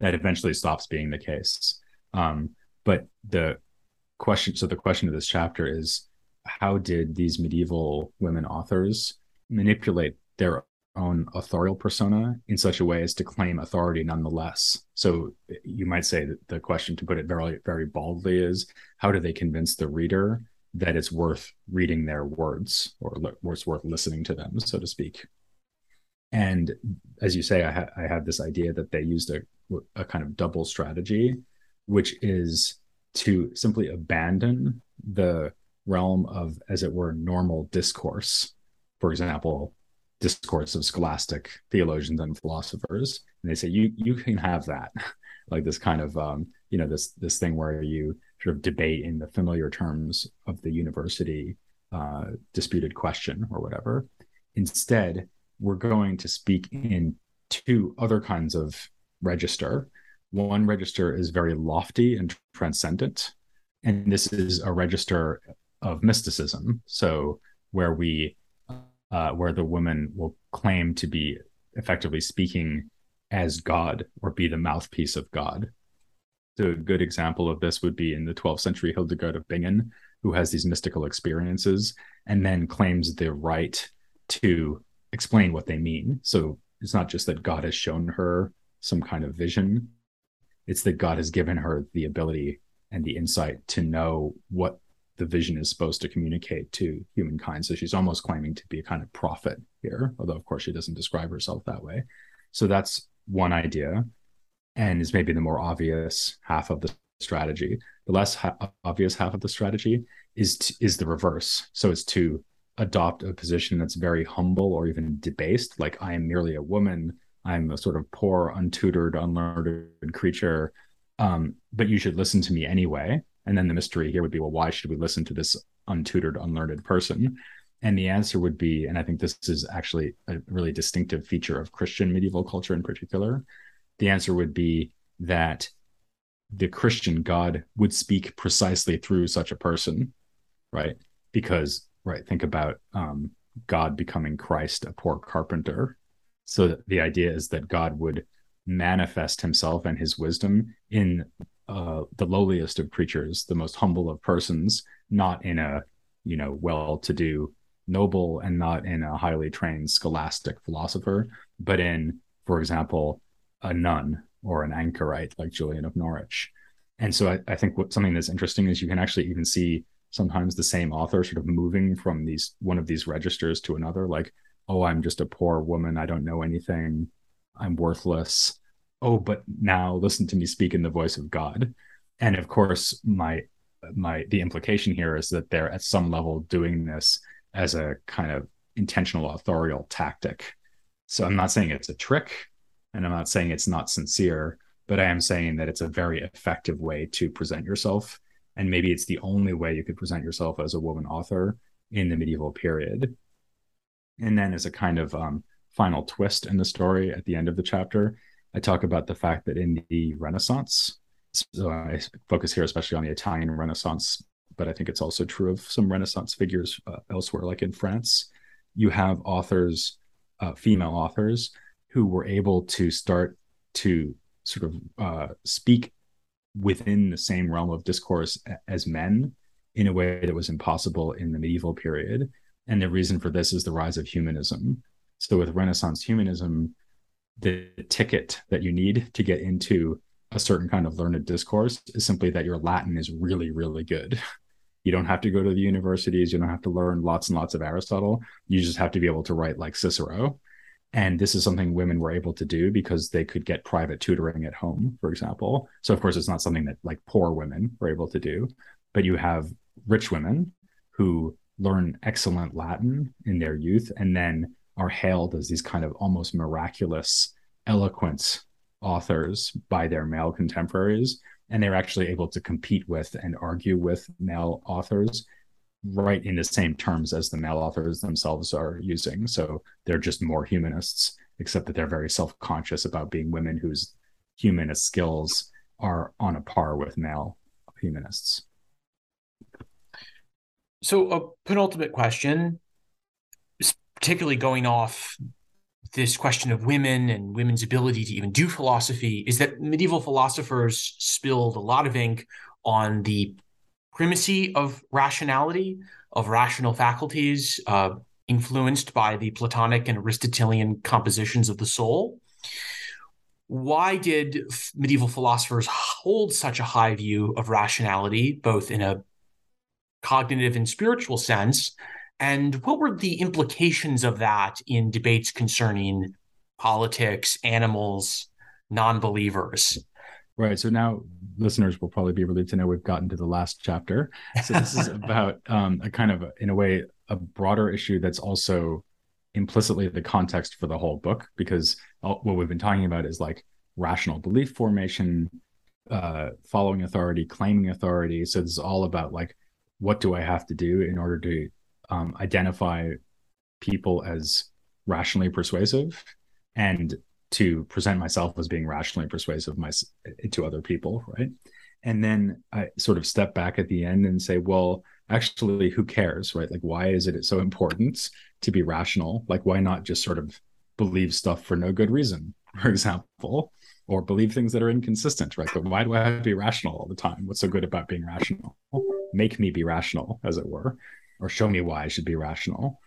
That eventually stops being the case. Um, but the question, so the question of this chapter is how did these medieval women authors manipulate their own authorial persona in such a way as to claim authority nonetheless. So you might say that the question, to put it very, very baldly, is how do they convince the reader that it's worth reading their words or it's worth listening to them, so to speak. And as you say, I, ha- I this idea that they used a, a kind of double strategy, which is to simply abandon the realm of, as it were, normal discourse. For example, discourse of scholastic theologians and philosophers. And they say, you you can have that, like this kind of um, you know, this this thing where you sort of debate in the familiar terms of the university uh, disputed question or whatever. Instead, we're going to speak in two other kinds of register. One register is very lofty and transcendent, and this is a register of mysticism. So where we, uh, where the woman will claim to be effectively speaking as God or be the mouthpiece of God So a good example of this would be in the 12th century Hildegard of Bingen, who has these mystical experiences and then claims the right to explain what they mean. So it's not just that God has shown her some kind of vision, it's that God has given her the ability and the insight to know what the vision is supposed to communicate to humankind. So she's almost claiming to be a kind of prophet here, although, of course, she doesn't describe herself that way. So that's one idea and is maybe the more obvious half of the strategy. The less ha- obvious half of the strategy is is the reverse. So it's to adopt a position that's very humble or even debased, like I am merely a woman. I'm a sort of poor, untutored, unlearned creature. Um, but you should listen to me anyway. And then the mystery here would be, well, why should we listen to this untutored, unlearned person? And the answer would be, and I think this is actually a really distinctive feature of Christian medieval culture in particular, the answer would be that the Christian God would speak precisely through such a person, right? Because, right, think about um, God becoming Christ, a poor carpenter. So the idea is that God would manifest himself and his wisdom in uh, the lowliest of creatures, the most humble of persons, not in a, you know, well to do noble and not in a highly trained scholastic philosopher, but in, for example, a nun or an anchorite like Julian of Norwich. And so I, I think what something that's interesting is you can actually even see sometimes the same author sort of moving from these one of these registers to another, like, oh, I'm just a poor woman, I don't know anything, I'm worthless. Oh, but now listen to me speak in the voice of God. And of course, my my the implication here is that they're at some level doing this as a kind of intentional authorial tactic. So I'm not saying it's a trick and I'm not saying it's not sincere, but I am saying that it's a very effective way to present yourself. And maybe it's the only way you could present yourself as a woman author in the medieval period. And then, as a kind of um, final twist in the story at the end of the chapter, I talk about the fact that in the Renaissance, so I focus here especially on the Italian Renaissance, but I think it's also true of some Renaissance figures uh, elsewhere, like in France. You have authors, uh, female authors, who were able to start to sort of uh, speak within the same realm of discourse as men in a way that was impossible in the medieval period. And the reason for this is the rise of humanism. So, with Renaissance humanism, the ticket that you need to get into a certain kind of learned discourse is simply that your Latin is really, really good. You don't have to go to the universities. You don't have to learn lots and lots of Aristotle. You just have to be able to write like Cicero. And this is something women were able to do because they could get private tutoring at home, for example. So, of course, it's not something that like poor women were able to do, but you have rich women who learn excellent Latin in their youth and then are hailed as these kind of almost miraculous, eloquent authors by their male contemporaries. And they're actually able to compete with and argue with male authors right in the same terms as the male authors themselves are using. So they're just more humanists, except that they're very self conscious about being women whose humanist skills are on a par with male humanists. So, a penultimate question, particularly going off this question of women and women's ability to even do philosophy, is that medieval philosophers spilled a lot of ink on the primacy of rationality, of rational faculties, uh, influenced by the Platonic and Aristotelian compositions of the soul. Why did medieval philosophers hold such a high view of rationality, both in a cognitive and spiritual sense? And what were the implications of that in debates concerning politics, animals, non believers? Right. So now listeners will probably be relieved to know we've gotten to the last chapter. So this is about um, a kind of, in a way, a broader issue that's also implicitly the context for the whole book, because all, what we've been talking about is like rational belief formation, uh, following authority, claiming authority. So this is all about like, what do I have to do in order to um, identify people as rationally persuasive and to present myself as being rationally persuasive my, to other people, right? And then I sort of step back at the end and say, well, actually, who cares, right? Like, why is it so important to be rational? Like, why not just sort of believe stuff for no good reason, for example, or believe things that are inconsistent, right? But why do I have to be rational all the time? What's so good about being rational? Make me be rational, as it were, or show me why I should be rational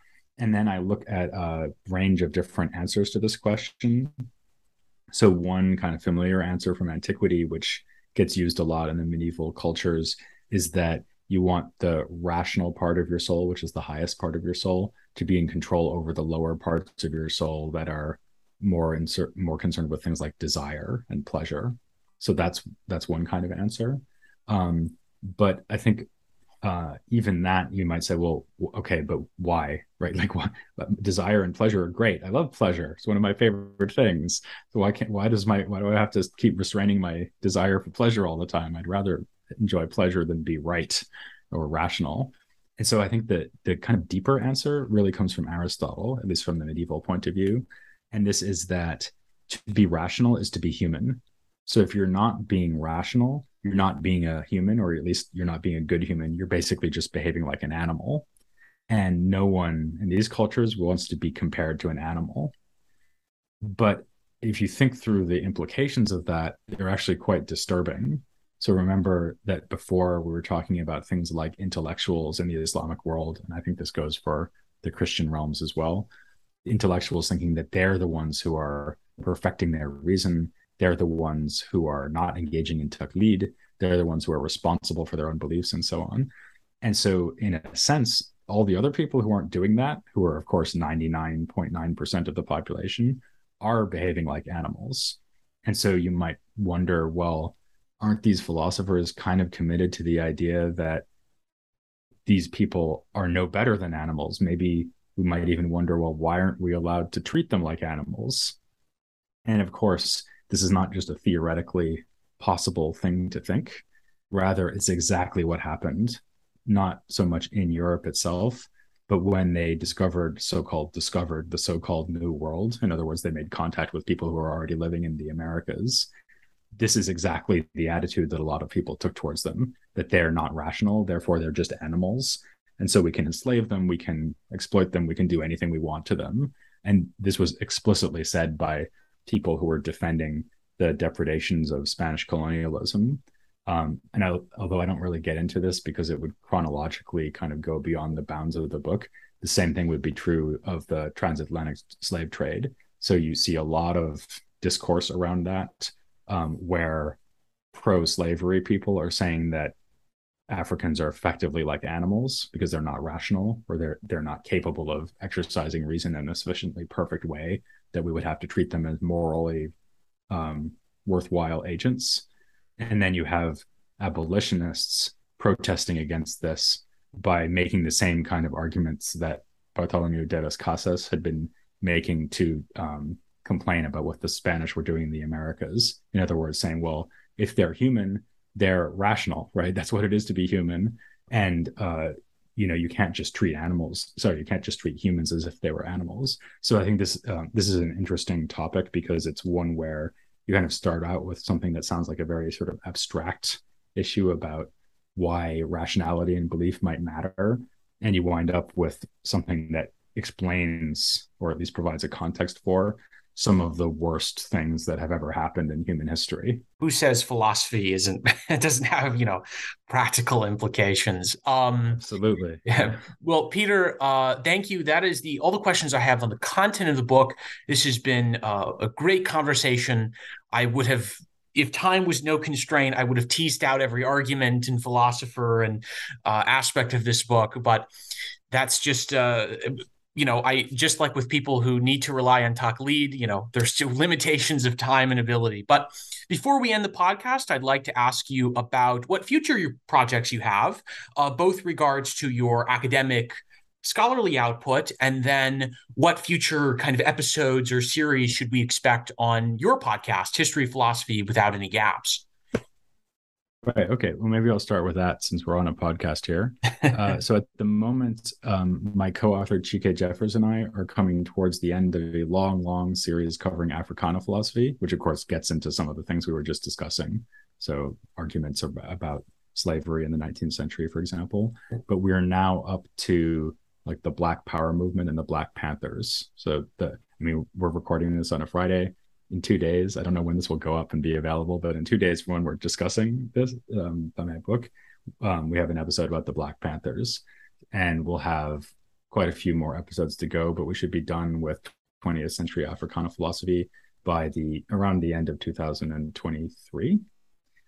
and then I look at a range of different answers to this question. So, one kind of familiar answer from antiquity, which gets used a lot in the medieval cultures, is that you want the rational part of your soul, which is the highest part of your soul, to be in control over the lower parts of your soul that are more more concerned with things like desire and pleasure. So that's that's one kind of answer. Um, but I think uh, even that you might say, well, okay, but why? Right? Like, why? Desire and pleasure are great. I love pleasure. It's one of my favorite things. So why can't? Why does my? Why do I have to keep restraining my desire for pleasure all the time? I'd rather enjoy pleasure than be right or rational. And so I think that the kind of deeper answer really comes from Aristotle, at least from the medieval point of view. And this is that to be rational is to be human. So if you're not being rational, you're not being a human, or at least you're not being a good human. You're basically just behaving like an animal. And no one in these cultures wants to be compared to an animal. But if you think through the implications of that, they're actually quite disturbing. So remember that before we were talking about things like intellectuals in the Islamic world, and I think this goes for the Christian realms as well. Intellectuals thinking that they're the ones who are perfecting their reason, they're the ones who are not engaging in taqlid, they're the ones who are responsible for their own beliefs and so on. And so, in a sense, all the other people who aren't doing that, who are, of course, 99.9% of the population, are behaving like animals. And so you might wonder, well, aren't these philosophers kind of committed to the idea that these people are no better than animals? Maybe we might even wonder, well, why aren't we allowed to treat them like animals? And of course, this is not just a theoretically possible thing to think. Rather, it's exactly what happened, not so much in Europe itself, but when they discovered so-called discovered the so-called new world. In other words they made contact with people who are already living in the americas. This is exactly the attitude that a lot of people took towards them that they're not rational therefore they're just animals. And so we can enslave them we can exploit them we can do anything we want to them. And this was explicitly said by people who were defending the depredations of spanish colonialism um, and I, although I don't really get into this because it would chronologically kind of go beyond the bounds of the book, the same thing would be true of the transatlantic slave trade. So you see a lot of discourse around that, um, where pro-slavery people are saying that Africans are effectively like animals because they're not rational or they're they're not capable of exercising reason in a sufficiently perfect way that we would have to treat them as morally um, worthwhile agents and then you have abolitionists protesting against this by making the same kind of arguments that Bartholomew de las Casas had been making to um, complain about what the Spanish were doing in the Americas. In other words, saying, well, if they're human, they're rational, right? That's what it is to be human. And, uh, you know, you can't just treat animals. Sorry, you can't just treat humans as if they were animals. So I think this um, this is an interesting topic because it's one where you kind of start out with something that sounds like a very sort of abstract issue about why rationality and belief might matter and you wind up with something that explains or at least provides a context for some of the worst things that have ever happened in human history. Who says philosophy isn't it doesn't have, you know, practical implications? Um Absolutely. Yeah. Well, Peter, uh thank you. That is the all the questions I have on the content of the book. This has been uh, a great conversation. I would have if time was no constraint, I would have teased out every argument and philosopher and uh, aspect of this book, but that's just uh, you know, I just like with people who need to rely on taqlid, you know, there's still limitations of time and ability. But before we end the podcast, I'd like to ask you about what future projects you have, uh, both regards to your academic scholarly output and then what future kind of episodes or series should we expect on your podcast history philosophy without any gaps Right. Okay. Well, maybe I'll start with that since we're on a podcast here. Uh, so at the moment, um, my co-author Chike Jeffers and I are coming towards the end of a long, long series covering Africana philosophy, which of course gets into some of the things we were just discussing. So arguments about slavery in the 19th century, for example. But we are now up to like the Black Power movement and the Black Panthers. So the, I mean, we're recording this on a Friday in two days. I don't know when this will go up and be available, but in two days from when we're discussing this um, my book, um, we have an episode about the Black Panthers, and we'll have quite a few more episodes to go. But we should be done with 20th century Africana philosophy by the around the end of 2023,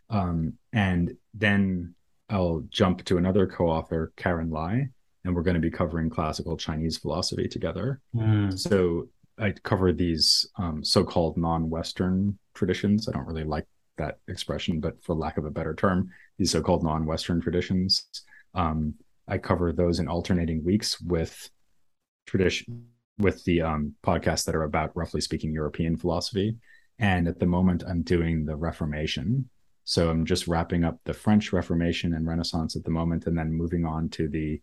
um, and then I'll jump to another co-author, Karen Lai, and we're going to be covering classical Chinese philosophy together. Mm. So I cover these um, so-called non-Western traditions. I don't really like that expression, but for lack of a better term, these so-called non-Western traditions. Um, I cover those in alternating weeks with tradition with the um, podcasts that are about, roughly speaking, European philosophy. And at the moment, I'm doing the Reformation. So I'm just wrapping up the French Reformation and Renaissance at the moment, and then moving on to the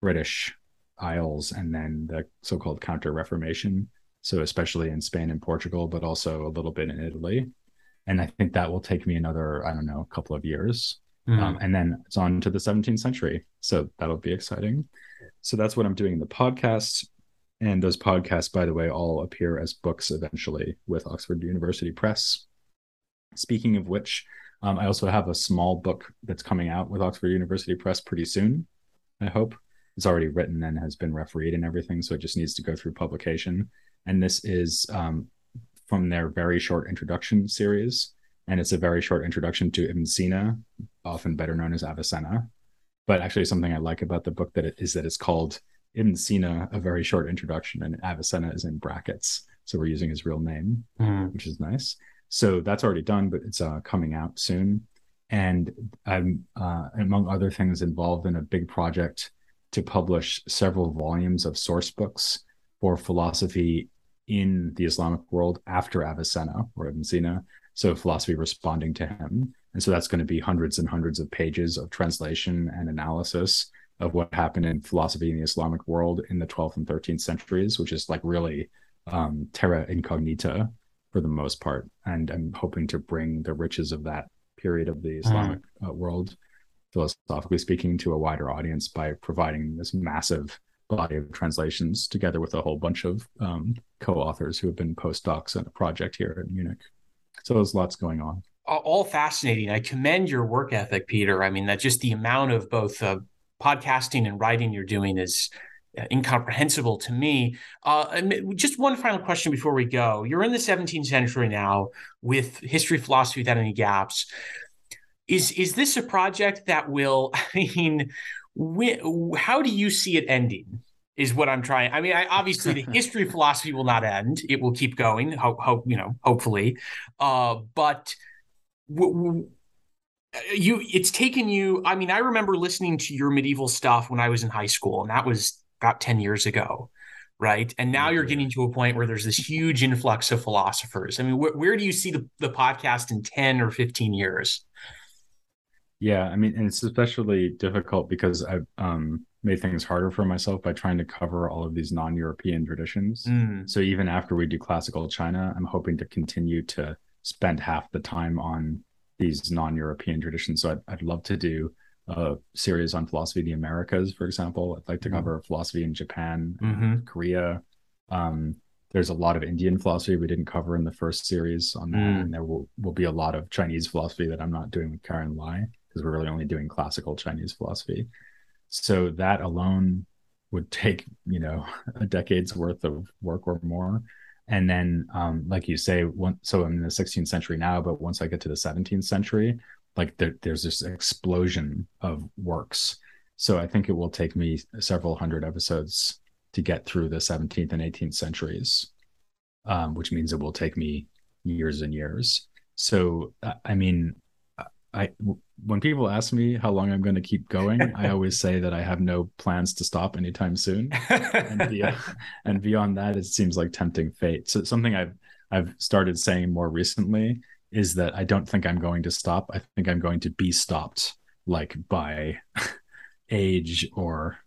British Isles and then the so-called Counter Reformation so especially in Spain and Portugal, but also a little bit in Italy. And I think that will take me another, I don't know, a couple of years. Mm. Um, and then it's on to the 17th century. So that'll be exciting. So that's what I'm doing in the podcast. And those podcasts, by the way, all appear as books eventually with Oxford University Press. Speaking of which, um, I also have a small book that's coming out with Oxford University Press pretty soon, I hope. it's already written and has been refereed and everything. So it just needs to go through publication. And this is um, from their very short introduction series. And it's a very short introduction to Ibn Sina, often better known as Avicenna. But actually, something I like about the book that it is that it's called Ibn Sina, a very short introduction, and Avicenna is in brackets. So we're using his real name, mm. which is nice. So that's already done, but it's uh, coming out soon. And I'm, uh, among other things, involved in a big project to publish several volumes of source books for philosophy in the Islamic world after Avicenna or Ibn Sina. So philosophy responding to him. And so that's going to be hundreds and hundreds of pages of translation and analysis of what happened in philosophy in the Islamic world in the 12th and 13th centuries, which is like really um, terra incognita for the most part. And I'm hoping to bring the riches of that period of the mm. Islamic uh, world, philosophically speaking, to a wider audience by providing this massive body of translations together with a whole bunch of um, co-authors who have been postdocs on a project here in Munich. So there's lots going on. All fascinating. I commend your work ethic, Peter. I mean, that just the amount of both uh, podcasting and writing you're doing is uh, incomprehensible to me. Uh, just one final question before we go. You're in the 17th century now with history philosophy without any gaps. Is is this a project that will? I mean, how do you see it ending? Is what I'm trying. I mean, I, obviously the history of philosophy will not end; it will keep going. Hope, hope you know, hopefully. Uh, but w- w- you, it's taken you. I mean, I remember listening to your medieval stuff when I was in high school, and that was about 10 years ago right and now you're getting to a point where there's this huge influx of philosophers i mean wh- where do you see the, the podcast in 10 or 15 years yeah i mean and it's especially difficult because i've um, made things harder for myself by trying to cover all of these non-european traditions mm. so even after we do classical china i'm hoping to continue to spend half the time on these non-european traditions so i'd, I'd love to do a series on philosophy in the Americas, for example. I'd like to mm-hmm. cover philosophy in Japan, mm-hmm. Korea. Um, there's a lot of Indian philosophy we didn't cover in the first series on that, mm. and there will, will be a lot of Chinese philosophy that I'm not doing with Karen Lai because we're really only doing classical Chinese philosophy. So that alone would take you know a decade's worth of work or more. And then um, like you say one, so i'm in the 16th century now but once i get to the 17th century like there, there's this explosion of works. So i think it will take me several hundred episodes to get through the 17th and 18th centuries um, which means it will take me years and years. So i mean i when people ask me how long i'm going to keep going i always say that i have no plans to stop anytime soon and, beyond, and beyond that it seems like tempting fate so something i've i've started saying more recently is that I don't think I'm going to stop. I think I'm going to be stopped, like by age or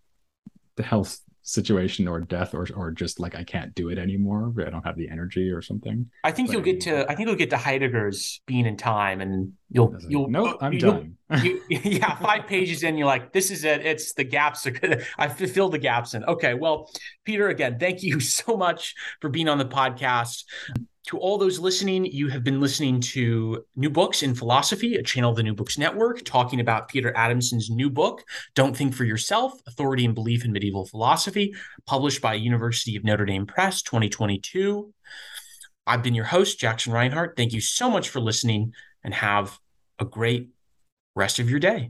the health situation or death or or just like I can't do it anymore. I don't have the energy or something. I think but you'll get to I think you'll get to Heidegger's being in time and you'll you'll nope, I'm you'll, done. you, yeah, five pages in, you're like, this is it. It's the gaps are good. I filled the gaps in. Okay. Well, Peter, again, thank you so much for being on the podcast. To all those listening, you have been listening to New Books in Philosophy, a channel of the New Books Network, talking about Peter Adamson's new book, Don't Think for Yourself Authority and Belief in Medieval Philosophy, published by University of Notre Dame Press 2022. I've been your host, Jackson Reinhart. Thank you so much for listening and have a great rest of your day.